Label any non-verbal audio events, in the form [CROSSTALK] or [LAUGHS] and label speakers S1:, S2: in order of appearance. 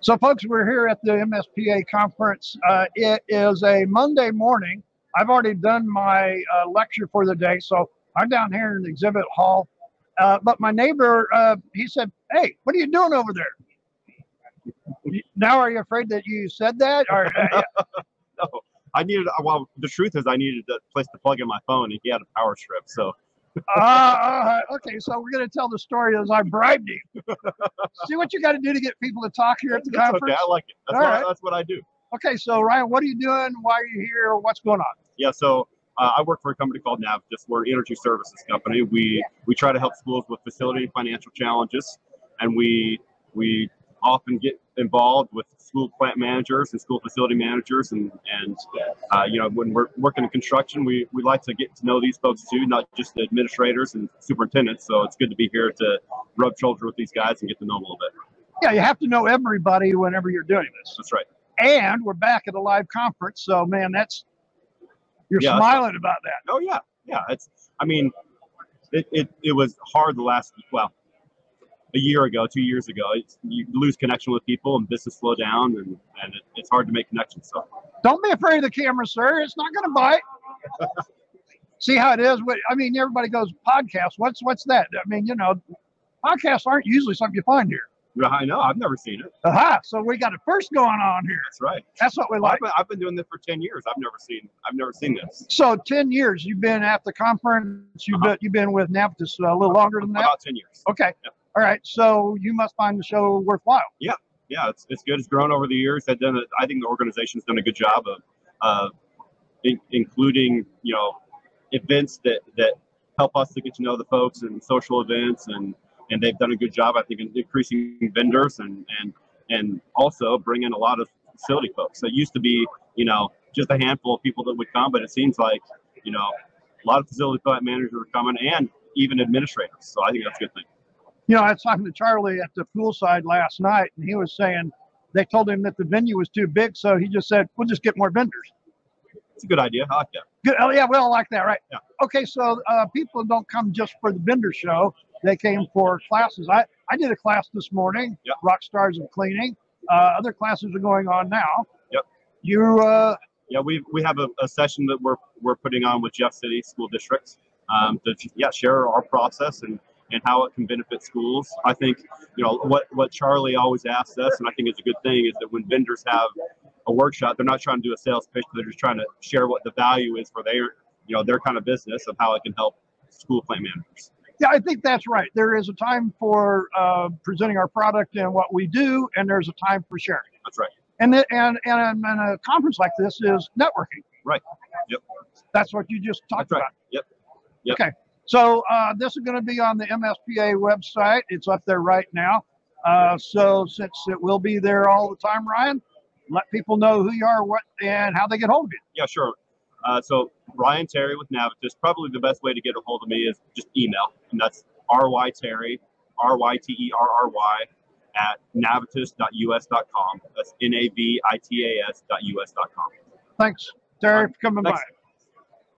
S1: So, folks, we're here at the MSPA conference. Uh, it is a Monday morning. I've already done my uh, lecture for the day, so I'm down here in the exhibit hall. Uh, but my neighbor, uh, he said, "Hey, what are you doing over there?" Now, are you afraid that you said that? Or uh, [LAUGHS]
S2: no, I needed. Well, the truth is, I needed a place to plug in my phone, and he had a power strip. So
S1: uh, uh, okay, so we're going to tell the story as I bribed you. See what you got to do to get people to talk here at the
S2: that's
S1: conference.
S2: okay. I like it. That's
S1: All
S2: what,
S1: right.
S2: that's what I do.
S1: Okay, so Ryan, what are you doing? Why are you here? What's going on?
S2: Yeah. So uh, I work for a company called Navitas. We're an energy services company. We we try to help schools with facility and financial challenges, and we we often get involved with school plant managers and school facility managers and and uh, you know when we're working in construction we, we like to get to know these folks too not just the administrators and superintendents. So it's good to be here to rub shoulders with these guys and get to know them a little bit.
S1: Yeah, you have to know everybody whenever you're doing this.
S2: that's right.
S1: And we're back at a live conference, so man, that's you're
S2: Yeah,
S1: smiling about that.
S2: oh yeah. Yeah it's i mean it, it, it was hard the last well a year ago two years ago it's, you lose connection with people and business slow down and, and it, it's hard to make connections so
S1: Don't be afraid of the camera, sir. It's not going to bite. [LAUGHS] See how it is. What- I mean, everybody goes podcast. What's what's that? I mean, you know, podcasts aren't usually something you find here.
S2: I know. I've never seen it.
S1: Aha! So we got a first going on here.
S2: That's right.
S1: That's what we like.
S2: I've, been, I've been doing this for ten years. I've never seen. I've never seen this.
S1: So ten years you've been at the conference. You've
S2: Uh-huh.
S1: been you've been with Navitas a little longer than that.
S2: About ten years.
S1: Okay.
S2: Yep.
S1: All right. So you must find the show worthwhile.
S2: Yeah, it's, it's good. It's grown over the years. I've done. A, I think the organization's done a good job of, uh, in, including you know, events that that help us to get to know the folks and social events and and they've done a good job. I think in increasing vendors and and and also bringing a lot of facility folks. So it used to be you know just a handful of people that would come, but it seems like you know a lot of facility managers are coming and even administrators. So I think that's a good thing.
S1: You know, I was talking to Charlie at the poolside last night, and he was saying they told him that the venue was too big, so he just said, "We'll just get more vendors."
S2: It's a good idea. I like that.
S1: Good. Oh yeah, we all like that, right?
S2: Yeah.
S1: Okay, so uh, people don't come just for the vendor show; they came for classes. I I did a class this morning.
S2: Yep.
S1: Rock stars of cleaning. Uh, other classes are going on now.
S2: Yep.
S1: You uh,
S2: Yeah, we we have a, a session that we're we're putting on with Jeff City School Districts um, to yeah share our process and and how it can benefit schools. I think you know what what Charlie always asks us, and I think it's a good thing, is that when vendors have a workshop, they're not trying to do a sales pitch, they're just trying to share what the value is for their you know their kind of business of how it can help school plant managers.
S1: Yeah, I think that's right. There is a time for uh, presenting our product and what we do, and there's a time for sharing.
S2: That's right.
S1: And the, and, and and a conference like this is networking.
S2: Right. Yep.
S1: That's what you just talked
S2: right.
S1: about.
S2: Yep. Yep.
S1: Okay. So uh, this is going to be on the MSPA website. It's up there right now. Uh, so since it will be there all the time, Ryan, let people know who you are, what, and how they get hold of you.
S2: Yeah, sure. Uh, so Ryan Terry with Navitas. Probably the best way to get a hold of me is just email, and that's R Y Terry, R Y T E R R Y, at navitas.us.com. That's N A V I T A S.us.com.
S1: Thanks, Terry, for coming
S2: Thanks.
S1: by.